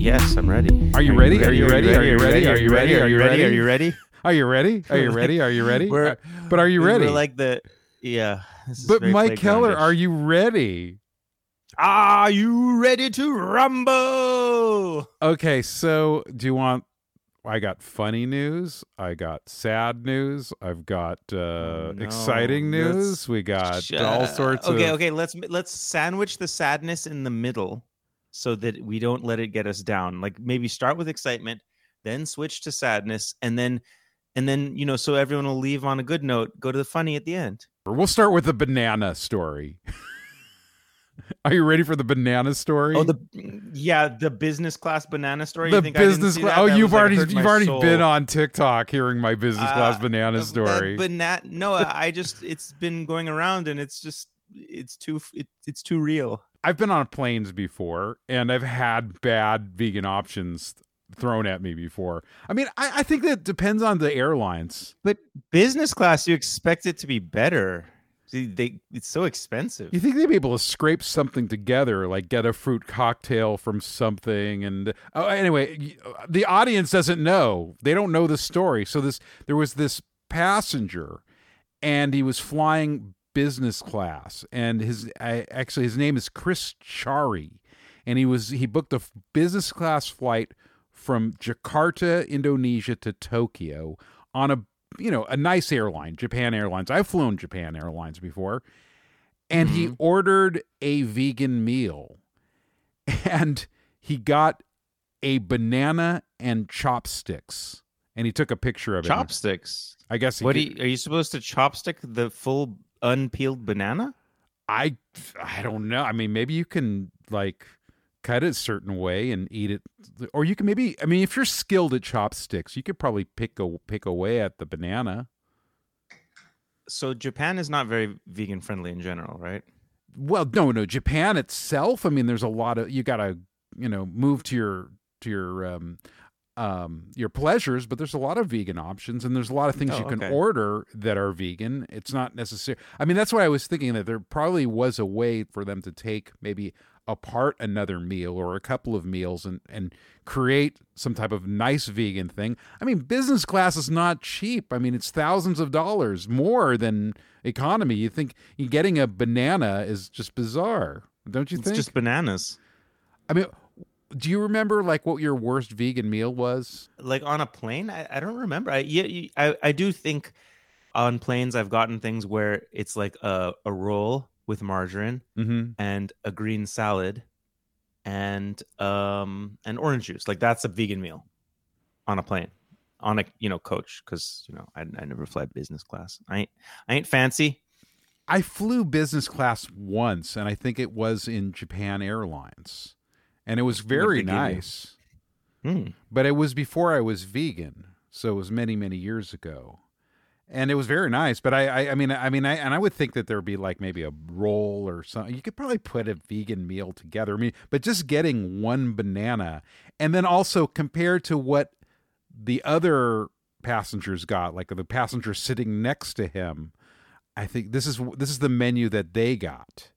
Yes, I'm ready. Are you ready? Are you ready? Are you ready? Are you ready? Are you ready? Are you ready? Are you ready? Are you ready? Are you ready? We're- Uh, but are you ready? We're like the yeah. but Mike Keller, are you ready? Are you ready to rumble? Okay, so do you want? I got funny news. I got sad news. I've got uh, Oh, no. exciting news. We got Sh- all sorts Okay, of. okay. Let's let's sandwich the sadness in the middle, so that we don't let it get us down. Like maybe start with excitement, then switch to sadness, and then and then you know, so everyone will leave on a good note. Go to the funny at the end. We'll start with the banana story. are you ready for the banana story? Oh, the yeah, the business class banana story. the You think business class. Oh, That you've like, already hurt you've already soul. been on TikTok hearing my business class Uh, banana story. bana- no, I just it's been going around and it's just it's too it, it's too real. I've been on planes before and I've had bad vegan options thrown at me before. I mean, I, I think that depends on the airlines. But business class, you expect it to be better. See, they it's so expensive. You think they'd be able to scrape something together, like get a fruit cocktail from something, and oh, anyway, the audience doesn't know. They don't know the story. So this, there was this passenger, and he was flying business class, and his I, actually his name is Chris Chari, and he was he booked a f- business class flight from Jakarta, Indonesia to Tokyo on a you know a nice airline, Japan Airlines. I've flown Japan Airlines before, and he mm-hmm. ordered a vegan meal, and he got a banana and chopsticks, and he took a picture of it. Chopsticks. I guess. He What could- you, are you supposed to chopstick the full unpeeled banana? I I don't know. I mean, maybe you can like cut it a certain way and eat it, or you can maybe. I mean, if you're skilled at chopsticks, you could probably pick a pick away at the banana. So Japan is not very vegan friendly in general, right? Well, no, no, Japan itself. I mean, there's a lot of you got to you know move to your to your um um your pleasures, but there's a lot of vegan options, and there's a lot of things Oh, you can okay. order that are vegan. It's not necessary. I mean, that's why I was thinking that there probably was a way for them to take maybe apart another meal or a couple of meals and and create some type of nice vegan thing. I mean, business class is not cheap. I mean, it's thousands of dollars more than economy. You think getting a banana is just bizarre, don't you It's think? just bananas. I mean, do you remember like what your worst vegan meal was? Like on a plane, I, I don't remember. I yeah, I I do think on planes I've gotten things where it's like a a roll with margarine Mm-hmm. and a green salad and um and orange juice. Like that's a vegan meal on a plane, on a you know coach because you know I, I never fly business class. I ain't I ain't fancy. I flew business class once, and I think it was in Japan Airlines, and it was very they give you? nice. Hmm. But it was before I was vegan, so it was many many years ago, and it was very nice. But I I, I mean I mean I and I would think that there would be like maybe a roll or something. You could probably put a vegan meal together. I mean, but just getting one banana, and then also compared to what the other passengers got, like the passenger sitting next to him. I think this is this is the menu that they got.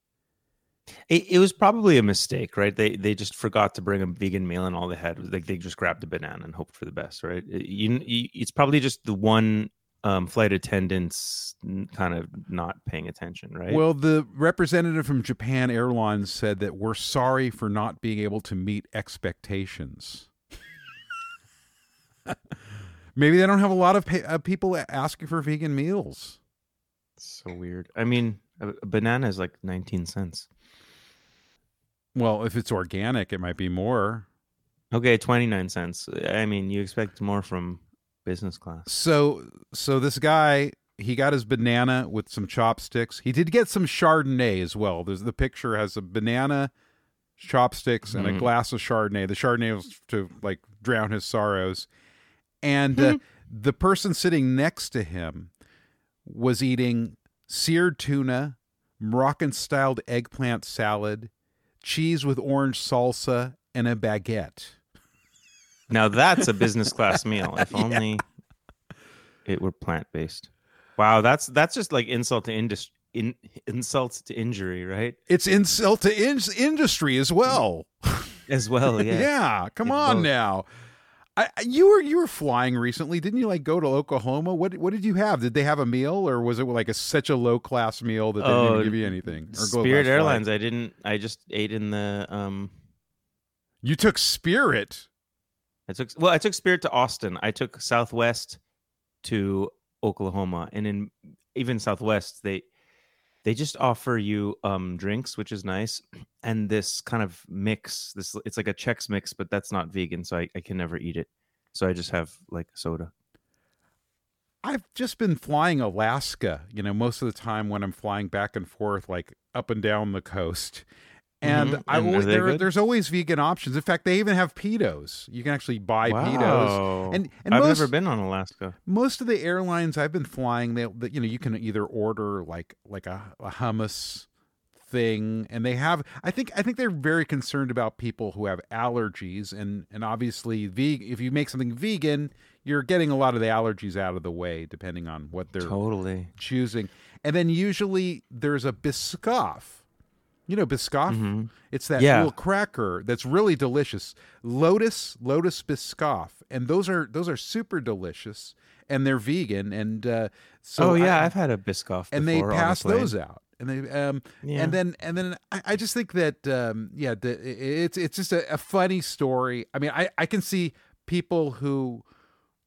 It, it was probably a mistake, right? They they just forgot to bring a vegan meal, and all they had was like they just grabbed a banana and hoped for the best, right? You, you, it's probably just the one um, flight attendants kind of not paying attention, right? Well, the representative from Japan Airlines said that we're sorry for not being able to meet expectations. Maybe they don't have a lot of pa- uh, people asking for vegan meals. so weird. I mean, a, a banana is like nineteen cents. Well, if it's organic, it might be more. Okay, twenty nine cents. I mean, you expect more from business class. So, so this guy, he got his banana with some chopsticks. He did get some Chardonnay as well. There's the picture has a banana, chopsticks, and a Mhm. glass of Chardonnay. The Chardonnay was to like drown his sorrows. And uh, the person sitting next to him was eating seared tuna, Moroccan styled eggplant salad, cheese with orange salsa, and a baguette. Now that's a business class meal. If only it were plant based. Wow, that's that's just like insult to industry. In, insult to injury, right? It's insult to in- industry as well. as well. Yeah. yeah, come It's on both. now. I, you were you were flying recently, didn't you? Like go to Oklahoma. What what did you have? Did they have a meal, or was it like a such a low class meal that they didn't Oh, give you anything? Or go Spirit last flight? Airlines. I didn't. I just ate in the. Um. You took Spirit. I took. Well, I took Spirit to Austin. I took Southwest to Oklahoma, and in even Southwest, they they just offer you um drinks, which is nice, and this kind of mix. This it's like a Chex mix, but that's not vegan, so I, I can never eat it. So I just have like soda. I've just been flying Alaska, you know, most of the time when I'm flying back and forth, like up and down the coast. And Mhm. I always, there, there's always vegan options. In fact, they even have pedos. You can actually buy pedos. Wow. And and I've most never been on Alaska. most of the airlines I've been flying, they that you know you can either order like like a, a hummus thing, and they have. I think I think they're very concerned about people who have allergies, and and obviously, ve- if you make something vegan, you're getting a lot of the allergies out of the way, depending on what they're Totally. choosing. And then usually there's a Biscoff. You know Biscoff? Mhm. It's that Yeah. little cracker that's really delicious. Lotus, Lotus Biscoff. And those are those are super delicious and they're vegan and uh so oh yeah, I- have had a Biscoff. and they before pass plane. those out. And they um Yeah. and then and then I, I just think that um yeah, the, it's it's just a, a funny story. I mean, I I can see people who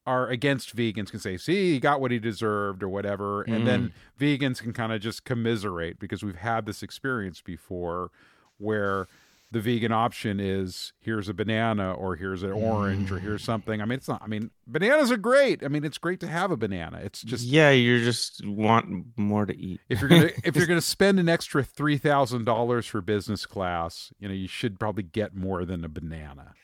are against vegans can say, "See, he got what he deserved" or whatever, and then Mm. vegans can kind of just commiserate because we've had this experience before, where the vegan option is here's a banana or here's an orange or Mm. here's something. I mean, it's not. I mean, bananas are great. I mean, it's great to have a banana. It's just yeah, you just want more to eat. if you're gonna if you're gonna spend an extra three thousand dollars for business class, you know, you should probably get more than a banana.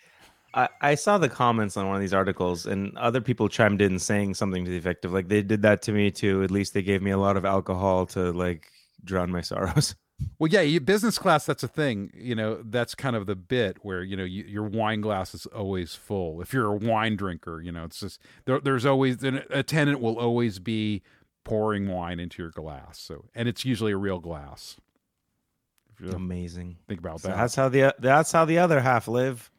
I, I saw the comments on one of these articles, and other people chimed in saying something to the effect of like they did that to me too. At least they gave me a lot of alcohol to like drown my sorrows. Well, yeah, you, business class. That's a thing. You know, that's kind of the bit where you know you, your wine glass is always full. If you're a wine drinker, you know, it's just there, there's always an attendant will always be pouring wine into your glass. So, and it's usually a real glass. Amazing. think about So that, that's how the that's how the other half live.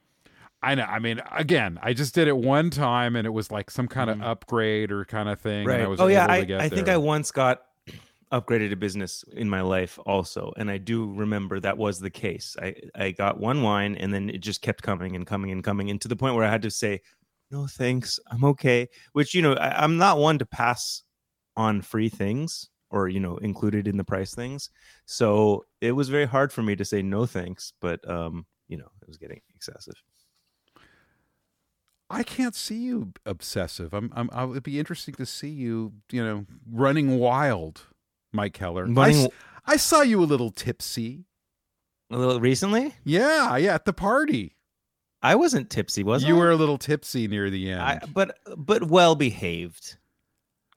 I know. I mean, again, I just did it one time, and it was like some kind of Mhm. upgrade or kind of thing. and I was oh yeah, I, get I think. I once got upgraded to business in my life also, and I do remember that was the case. I I got one wine, and then it just kept coming and coming and coming, and to the point where I had to say, "No thanks, I'm okay." Which you know, I, I'm not one to pass on free things or you know included in the price things, so it was very hard for me to say no thanks. But um, you know, it was getting excessive. I can't see you obsessive. I'm, I'm. I would be interesting to see you. You know, running wild, Mike Keller. I Running s- I, saw you a little tipsy. a little recently, Yeah, yeah, at the party. I wasn't tipsy, was you I? You were a little tipsy near the end. I, I, but but well behaved,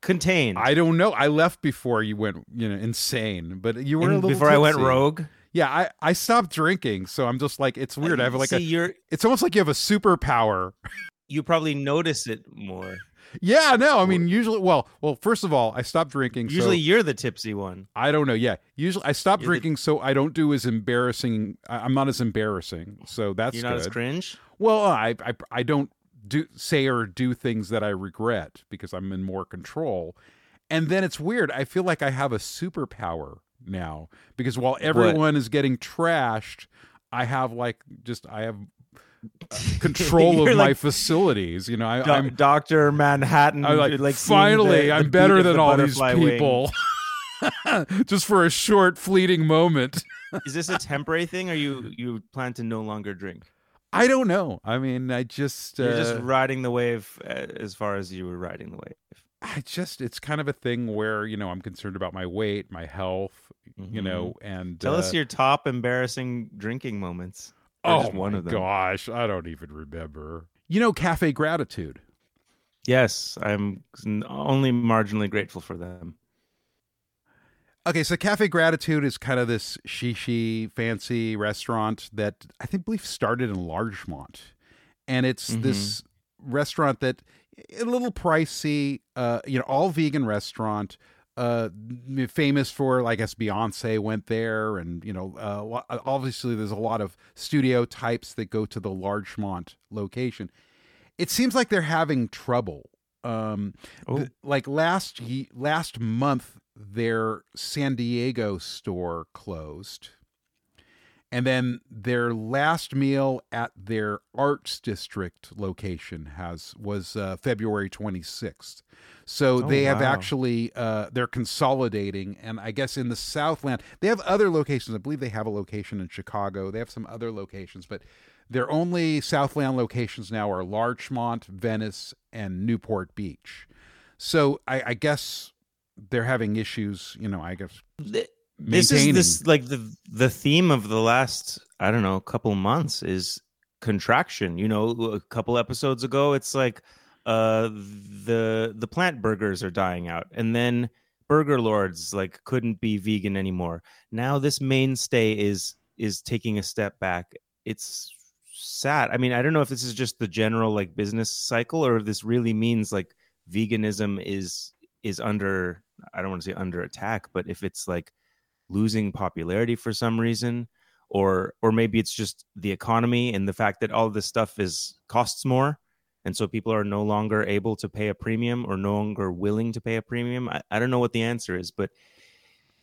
contained. I don't know. I left before you went, you know, insane. But you were a little before I went rogue. Yeah, I I stopped drinking, so I'm just like it's uh, weird. I have like See, a. you're It's almost like you have a superpower. you probably notice it more. Yeah, no, I mean usually. Well, well, first of all, I stopped drinking. so- Usually, you're the tipsy one. I don't know. Yeah, usually I stopped You're the- drinking so I don't do as embarrassing. I'm not as embarrassing, so that's You're not good. as cringe. well, I, I I don't do say or do things that I regret because I'm in more control. And then it's weird. I feel like I have a superpower now because while everyone is getting trashed, I have like just I have uh, control You're of my facilities. You know, I, Do- I'm Doctor Manhattan. I'm like, like finally, the- the I'm beat better than the all these people. Just for a short, fleeting moment. Is this a temporary thing, or you you plan to no longer drink? I don't know. I mean, I just, You're uh, just riding the wave uh, as far as you were riding the wave. I just, it's kind of a thing where you know I'm concerned about my weight, my health, you Mhm. know, and Tell uh, us your top embarrassing drinking moments. Or Oh just one my of them. gosh, I don't even remember. You know, Cafe Gratitude. Yes, I'm only marginally grateful for them. Okay, so Cafe Gratitude is kind of this shishi fancy restaurant that I think believe started in Larchmont, and it's Mhm. this restaurant that a little pricey, uh, you know, all vegan restaurant, uh, famous for, I guess Beyonce went there, and you know, uh, obviously there's a lot of studio types that go to the Larchmont location. It seems like they're having trouble. Um, Oh. th- like last ye- last month, their San Diego store closed, and then their last meal at their Arts District location has was uh, February 26th. So Oh, they have actually uh, they're consolidating, and I guess in the Southland they have other locations. I believe they have a location in Chicago. They have some other locations, but their only Southland locations now are Larchmont, Venice, and Newport Beach. So I, I guess they're having issues. You know, I guess Th- this is this like the the theme of the last I don't know couple months is contraction. You know, a couple episodes ago, it's like uh the the plant burgers are dying out, and then Burgerlords like couldn't be vegan anymore. Now this mainstay is is taking a step back. It's sad. I mean, I don't know if this is just the general like business cycle or if this really means like veganism is is under I don't want to say under attack, but if it's like losing popularity for some reason or or maybe it's just the economy and the fact that all this stuff is costs more and so people are no longer able to pay a premium or no longer willing to pay a premium. I, I don't know what the answer is but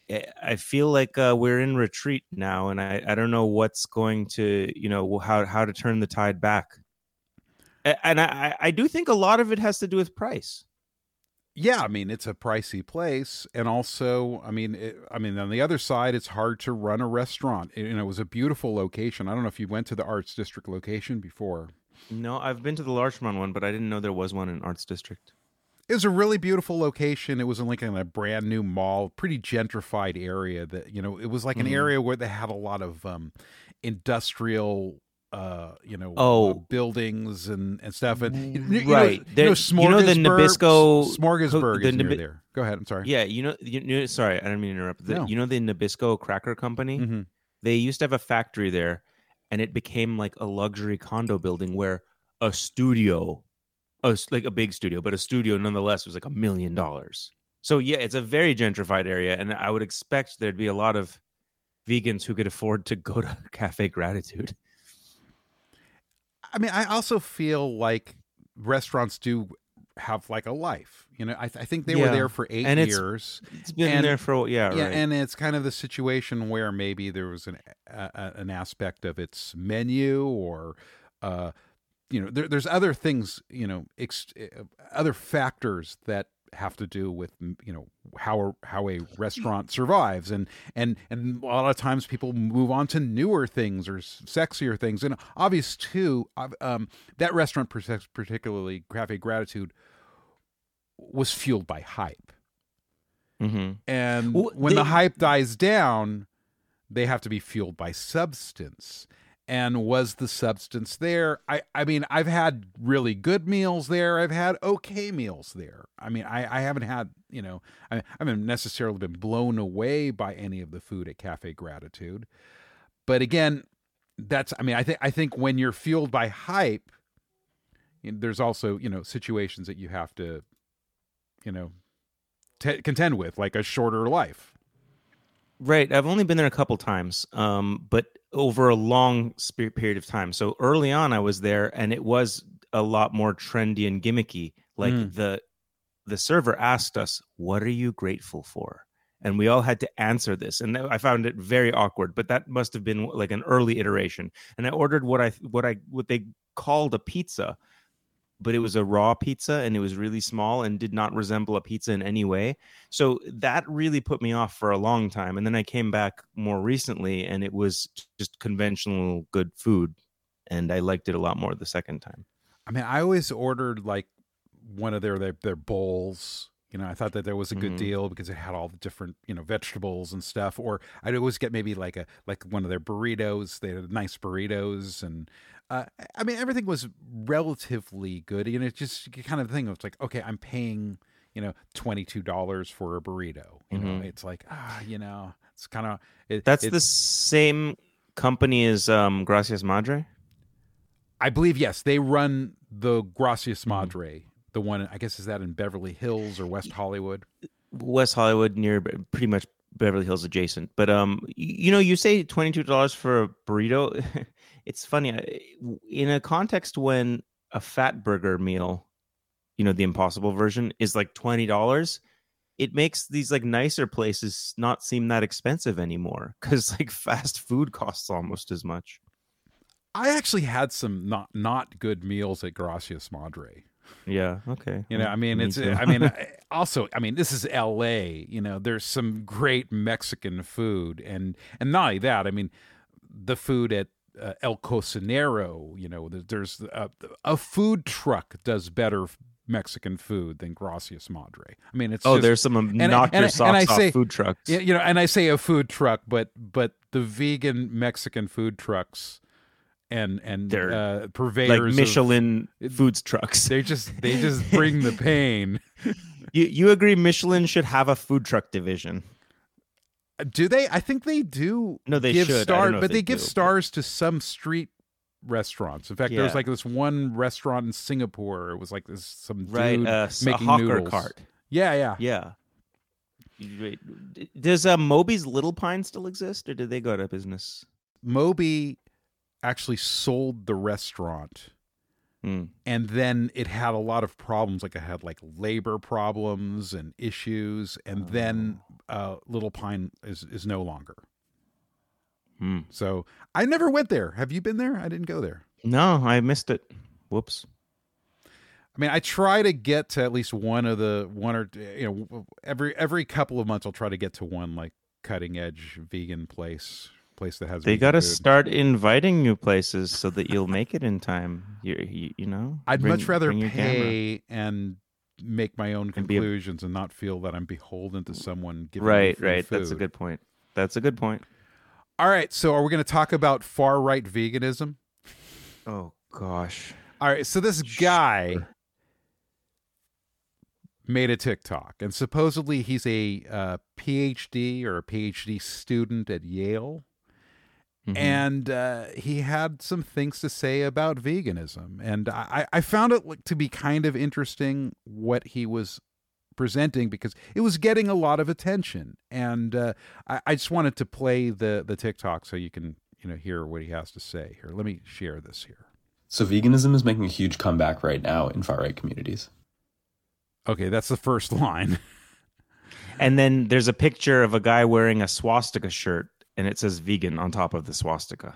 I- i feel like uh, we're in retreat now and I, I don't know what's going to you know how how to turn the tide back. And I, I do think a lot of it has to do with price yeah, I mean it's a pricey place, and also, I mean, it, I mean on the other side, it's hard to run a restaurant. It, you know, it was a beautiful location. I don't know if you went to the Arts District location before. no i've been to the larchmont one but i didn't know there was one in arts district It was a really beautiful location. It was in like in a brand new mall, pretty gentrified area. That you know, it was like an Mhm. area where they had a lot of um, industrial. Uh, you know, Oh. uh, buildings and, and stuff, and you, you Right. know, There- you know, you know the Nabisco- Smorgasburg the is near there. Go ahead. I'm sorry. Yeah, you know, you know sorry, I don't mean to interrupt. The, No. You know the Nabisco Cracker Company? hmm They used to have a factory there, and it became like a luxury condo building where a studio, a, like a big studio, but a studio nonetheless was like a million dollars. So yeah, it's a very gentrified area, and I would expect there'd be a lot of vegans who could afford to go to Cafe Gratitude. I mean, I also feel like restaurants do have like a life. You know, I, th- I think they were there for eight And it's- years. It's been And- there for yeah, yeah, right. and it's kind of the situation where maybe there was an an aspect of its menu or, uh, you know, there, there's other things, you know, ex- uh, other factors that have to do with you know how a, how a restaurant survives. And and and a lot of times people move on to newer things or sexier things. And obvious too um that restaurant particularly cafe gratitude was fueled by hype. Hmm and Well, when the hype dies down they have to be fueled by substance and was the substance there. I i mean i've had really good meals there. I've had okay meals there. I mean i i haven't had you know i, I haven't necessarily been blown away by any of the food at cafe gratitude. But again that's i mean i think i think when you're fueled by hype there's also you know situations that you have to you know t- contend with like a shorter life. Right. I've only been there a couple times, um, but over a long period of time. So early on, I was there, and it was a lot more trendy and gimmicky. Like Mm. the the server asked us, "What are you grateful for?" And we all had to answer this, and I found it very awkward. But that must have been like an early iteration. And I ordered what I what I what they called a pizza, but it was a raw pizza, and it was really small and did not resemble a pizza in any way. So that really put me off for a long time. And then I came back more recently and it was just conventional good food. And I liked it a lot more the second time. I mean, I always ordered like one of their their, their bowls. You know, I thought that there was a good Mhm. deal because it had all the different you know vegetables and stuff. Or I'd always get maybe like a like one of their burritos. They had nice burritos, and uh, I mean everything was relatively good. You know, it's just kind of thing. It's like okay, I'm paying you know twenty two dollars for a burrito. You know, Mhm. it's like ah, you know, it's kind of it, That's the same company as um, Gracias Madre. I believe yes, they run the Gracias Mm-hmm. The one I guess is that in Beverly Hills or West Hollywood. West Hollywood near pretty much Beverly Hills adjacent. But um, you know, you say twenty two dollars for a burrito. it's funny in a context when a Fatburger meal, you know, the Impossible version is like twenty dollars. It makes these like nicer places not seem that expensive anymore because like fast food costs almost as much. I actually had some not not good meals at Gracias Madre. Yeah. Okay. You know, I mean, it's. I mean, also, I mean, this is L.A. You know, there's some great Mexican food, and and not only that, I mean, the food at uh, El Cocinero. You know, there's a, a, food truck does better Mexican food than Gracias Madre. I mean, it's oh, just, there's some knock and, your and, socks and I say, off food trucks. You know, and I say a food truck, but but the vegan Mexican food trucks and and they're uh, purveyors like Michelin of, foods trucks. They just they just bring the pain. you you agree Michelin should have a food truck division? Uh, do they? I think they do. No, they give should. Stars, but they, they give do, stars but... to some street restaurants. In fact, yeah. there was like this one restaurant in Singapore. It was like this some right, dude uh, making a noodles. Cart. Yeah, yeah, yeah. Does uh, Moby's Little Pine still exist, or did they go out of business? Moby actually sold the restaurant. Mm. And then it had a lot of problems, like it had like labor problems and issues. And oh. then uh, Little Pine is is no longer. Mm. So I never went there. Have you been there? I didn't go there. No, I missed it. Whoops. I mean, I try to get to at least one of the one or you know every every couple of months I'll try to get to one like cutting edge vegan place place that has. They got to start inviting new places so that you'll make it in time. You you, you know. I'd bring, much rather pay and make my own conclusions and, a... and, not feel that I'm beholden to someone giving right, me right. Food. That's a good point. That's a good point. All right, so are we going to talk about far right veganism? Oh gosh. All right, so this guy made a TikTok, and supposedly he's a uh, PhD or a PhD student at Yale. Mm-hmm. And uh, he had some things to say about veganism. And I, I found it to be kind of interesting what he was presenting because it was getting a lot of attention. And uh, I, I, just wanted to play the, the TikTok so you can you know hear what he has to say here. Let me share this here. So veganism is making a huge comeback right now in far right communities. Okay, that's the first line. and then there's a picture of a guy wearing a swastika shirt and it says vegan on top of the swastika.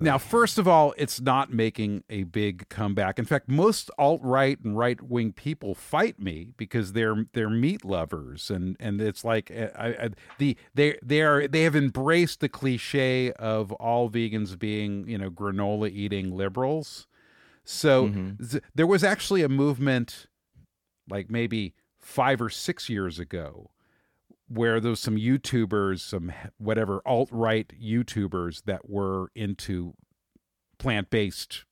Now, first of all, it's not making a big comeback. In fact, most alt right and right wing people fight me because they're they're meat lovers, and and it's like eh, I, I, the they they are they have embraced the cliche of all vegans being you know granola eating liberals. So mm-hmm. th- there was actually a movement, like maybe five or six years ago, where there's some YouTubers, some whatever alt right YouTubers that were into plant based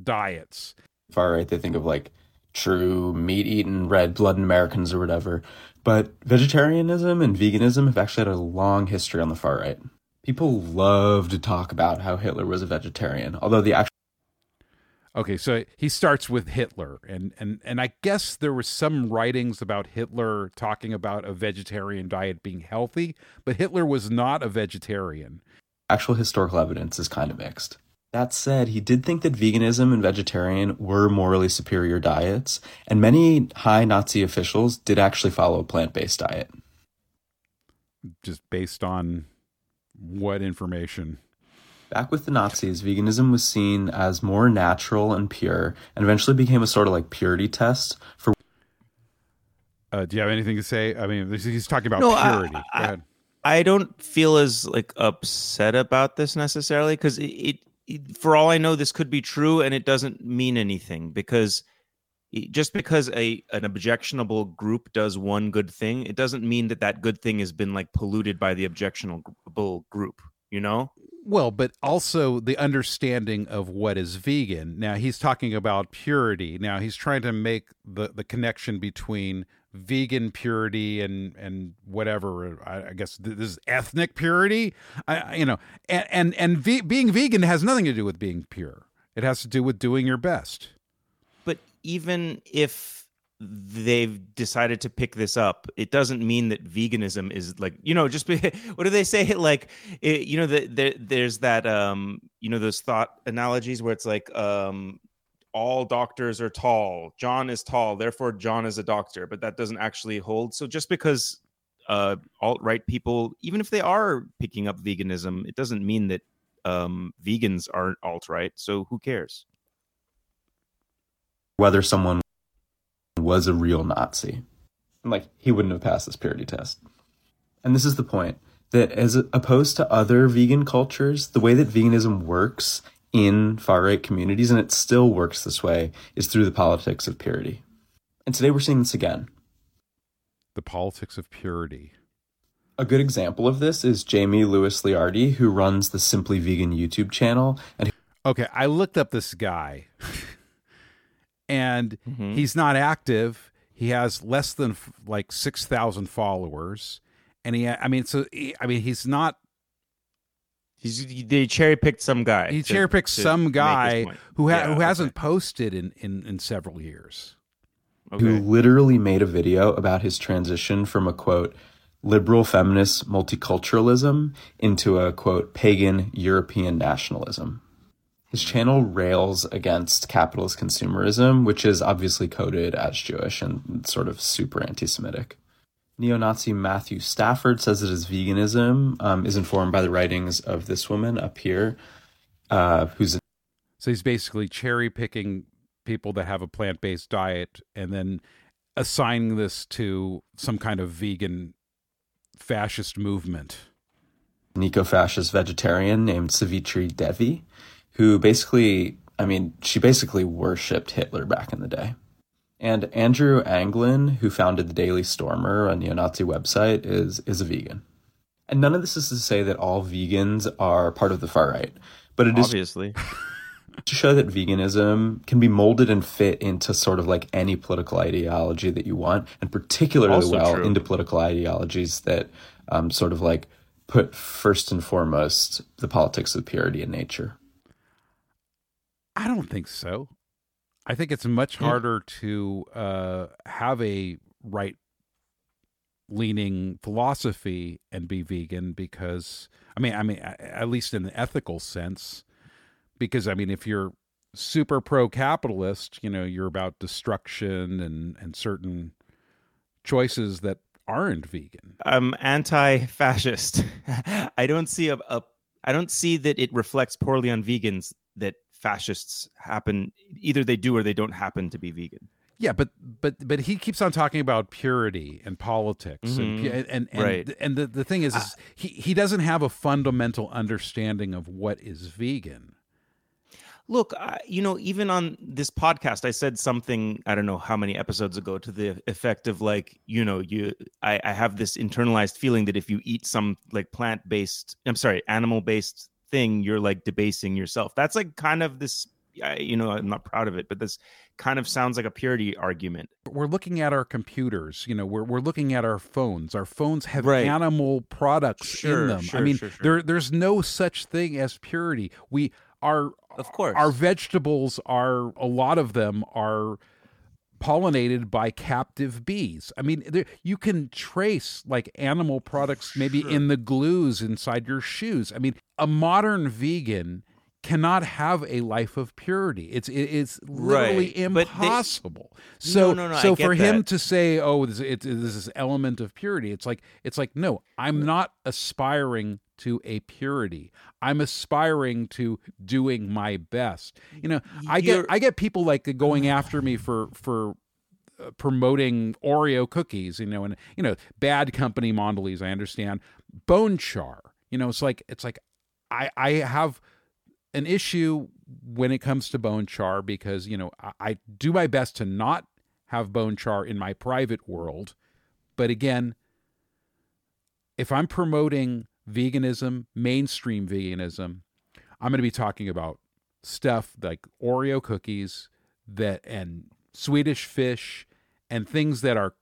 diets. Far right, they think of like true meat eating red blooded Americans or whatever. But vegetarianism and veganism have actually had a long history on the far right. People love to talk about how Hitler was a vegetarian, although the actual Okay, so he starts with Hitler, and and and I guess there was some writings about Hitler talking about a vegetarian diet being healthy, but Hitler was not a vegetarian. Actual historical evidence is kind of mixed. That said, he did think that veganism and vegetarian were morally superior diets, and many high Nazi officials did actually follow a plant based diet. Just based on what information? Back with the Nazis, veganism was seen as more natural and pure, and eventually became a sort of like purity test for. Uh, do you have anything to say? I mean, he's talking about no, purity. I, Go ahead. I don't feel as like upset about this necessarily because it, it, it, for all I know, this could be true, and it doesn't mean anything because just because a an objectionable group does one good thing, it doesn't mean that that good thing has been like polluted by the objectionable group. You know? Well, but also the understanding of what is vegan. Now he's talking about purity. Now he's trying to make the the connection between vegan purity and and whatever. I, I guess this is ethnic purity. I you know, and and and ve- being vegan has nothing to do with being pure. It has to do with doing your best. But even if they've decided to pick this up it doesn't mean that veganism is like you know just be, what do they say? Like it, you know the, the, there's that um you know those thought analogies where it's like um all doctors are tall. John is tall therefore john is a doctor. But that doesn't actually hold. So just because uh alt-right people even if they are picking up veganism it doesn't mean that um vegans aren't alt-right. So who cares? Whether someone was a real Nazi. And Like, he wouldn't have passed this purity test. And this is the point that as opposed to other vegan cultures, the way that veganism works in far right communities, and it still works this way, is through the politics of purity. And today we're seeing this again. The politics of purity. A good example of this is Jamie Lewis Liardi, who runs the Simply Vegan YouTube channel. And okay, I looked up this guy. and mm-hmm. he's not active. He has less than like six thousand followers, and he, I mean, so he, I mean, he's not. He's they cherry picked some guy. He cherry picked some guy who ha- yeah, who hasn't posted in, in in several years. Okay. Who literally made a video about his transition from a quote liberal feminist multiculturalism into a quote pagan European nationalism. His channel rails against capitalist consumerism, which is obviously coded as Jewish and sort of super anti Semitic. Neo Nazi Matthew Stafford says that his veganism um, is informed by the writings of this woman up here, uh, who's. So he's basically cherry picking people that have a plant based diet and then assigning this to some kind of vegan fascist movement. An eco fascist vegetarian named Savitri Devi who basically, I mean, she basically worshipped Hitler back in the day. And Andrew Anglin, who founded the Daily Stormer, a neo-Nazi website, is is a vegan. And none of this is to say that all vegans are part of the far right, but it obviously. is obviously to show that veganism can be molded and fit into sort of like any political ideology that you want, and particularly also well true. into political ideologies that um, sort of like put first and foremost the politics of purity in nature. I don't think so. I think it's much harder to uh, have a right leaning philosophy and be vegan because I mean I mean at least in the ethical sense because I mean if you're super pro capitalist you know you're about destruction and and certain choices that aren't vegan. I'm anti-fascist. I don't see a, a I don't see that it reflects poorly on vegans that fascists happen either they do or they don't happen to be vegan. Yeah, but but but he keeps on talking about purity and politics mm-hmm. and and and, right. and the, the thing is, is uh, he he doesn't have a fundamental understanding of what is vegan. Look, I, you know, even on this podcast, I said something I don't know how many episodes ago to the effect of like, you know, you I, I have this internalized feeling that if you eat some like plant based, I'm sorry, animal based thing you're like debasing yourself. That's like kind of this you know i'm not proud of it but this kind of sounds like a purity argument. We're looking at our computers you know we're, we're looking at our phones. Our phones have right. animal products sure, in them sure, i mean sure, there there's no such thing as purity. We are of course. our vegetables are a lot of them are pollinated by captive bees. I mean, there, you can trace like animal products maybe sure. in the glues inside your shoes. I mean, a modern vegan cannot have a life of purity. It's it, it's literally right. impossible. They, so no, no, no, so for him that. to say, "Oh, this, it, this is element of purity," it's like it's like no, I'm not aspiring to a purity. I'm aspiring to doing my best. You know, I get I get people like going after me for for uh, promoting Oreo cookies, you know, and you know, bad company Mondelez, I understand. Bone char. You know, it's like it's like I I have an issue when it comes to bone char because, you know, I, I do my best to not have bone char in my private world. But again, if I'm promoting veganism, mainstream veganism, I'm going to be talking about stuff like Oreo cookies that and Swedish fish and things that are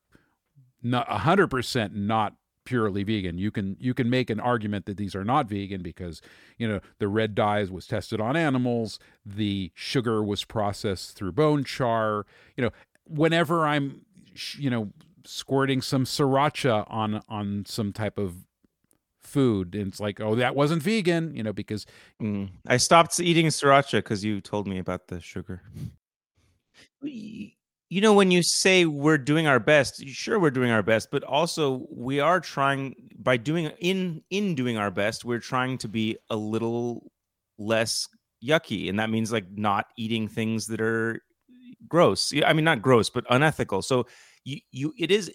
not 100% not purely vegan. You can you can make an argument that these are not vegan because, you know, the red dye was tested on animals, the sugar was processed through bone char, you know, whenever I'm you know, squirting some sriracha on on some type of food, and it's like, oh, that wasn't vegan, you know, because Mm. I stopped eating sriracha because you told me about the sugar. You know, when you say we're doing our best, sure we're doing our best, but also we are trying by doing in in doing our best, we're trying to be a little less yucky, and that means like not eating things that are gross. Yeah, I mean, not gross, but unethical. So you you it is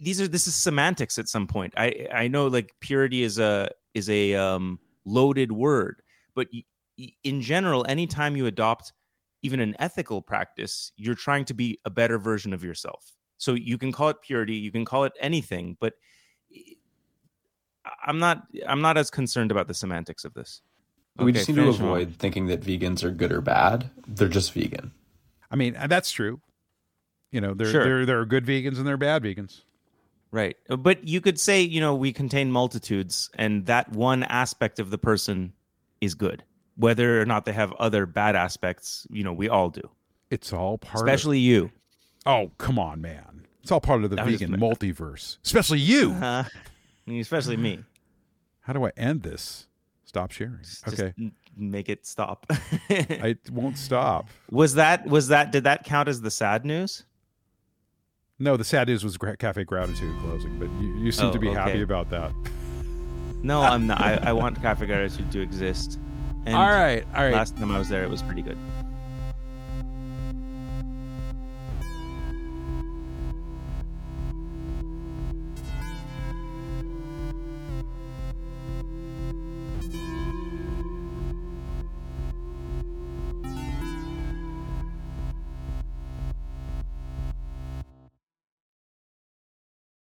these are this is semantics at some point. I I know like purity is a is a um loaded word, but y- y- in general, anytime you adopt even an ethical practice, you're trying to be a better version of yourself. So you can call it purity, you can call it anything, but I- I'm not I'm not as concerned about the semantics of this. we Okay, just need to finish on. avoid thinking that vegans are good or bad. They're just vegan. I mean, that's true. You know, there Sure. there there are good vegans and there are bad vegans. Right. But you could say, you know, we contain multitudes and that one aspect of the person is good. Whether or not they have other bad aspects, you know, we all do. It's all part Especially you. Oh, come on, man. It's all part of the vegan multiverse. Especially you. Uh, especially me. How do I end this? Stop sharing. Just Okay. make it stop. I won't stop. was that was that did that count as the sad news? No, the sad news was Cafe Gratitude closing, but you, you seem Oh, to be oh, happy about that. No, I'm not. I, I want Cafe Gratitude to exist. And all right, all right. last time I was there, it was pretty good.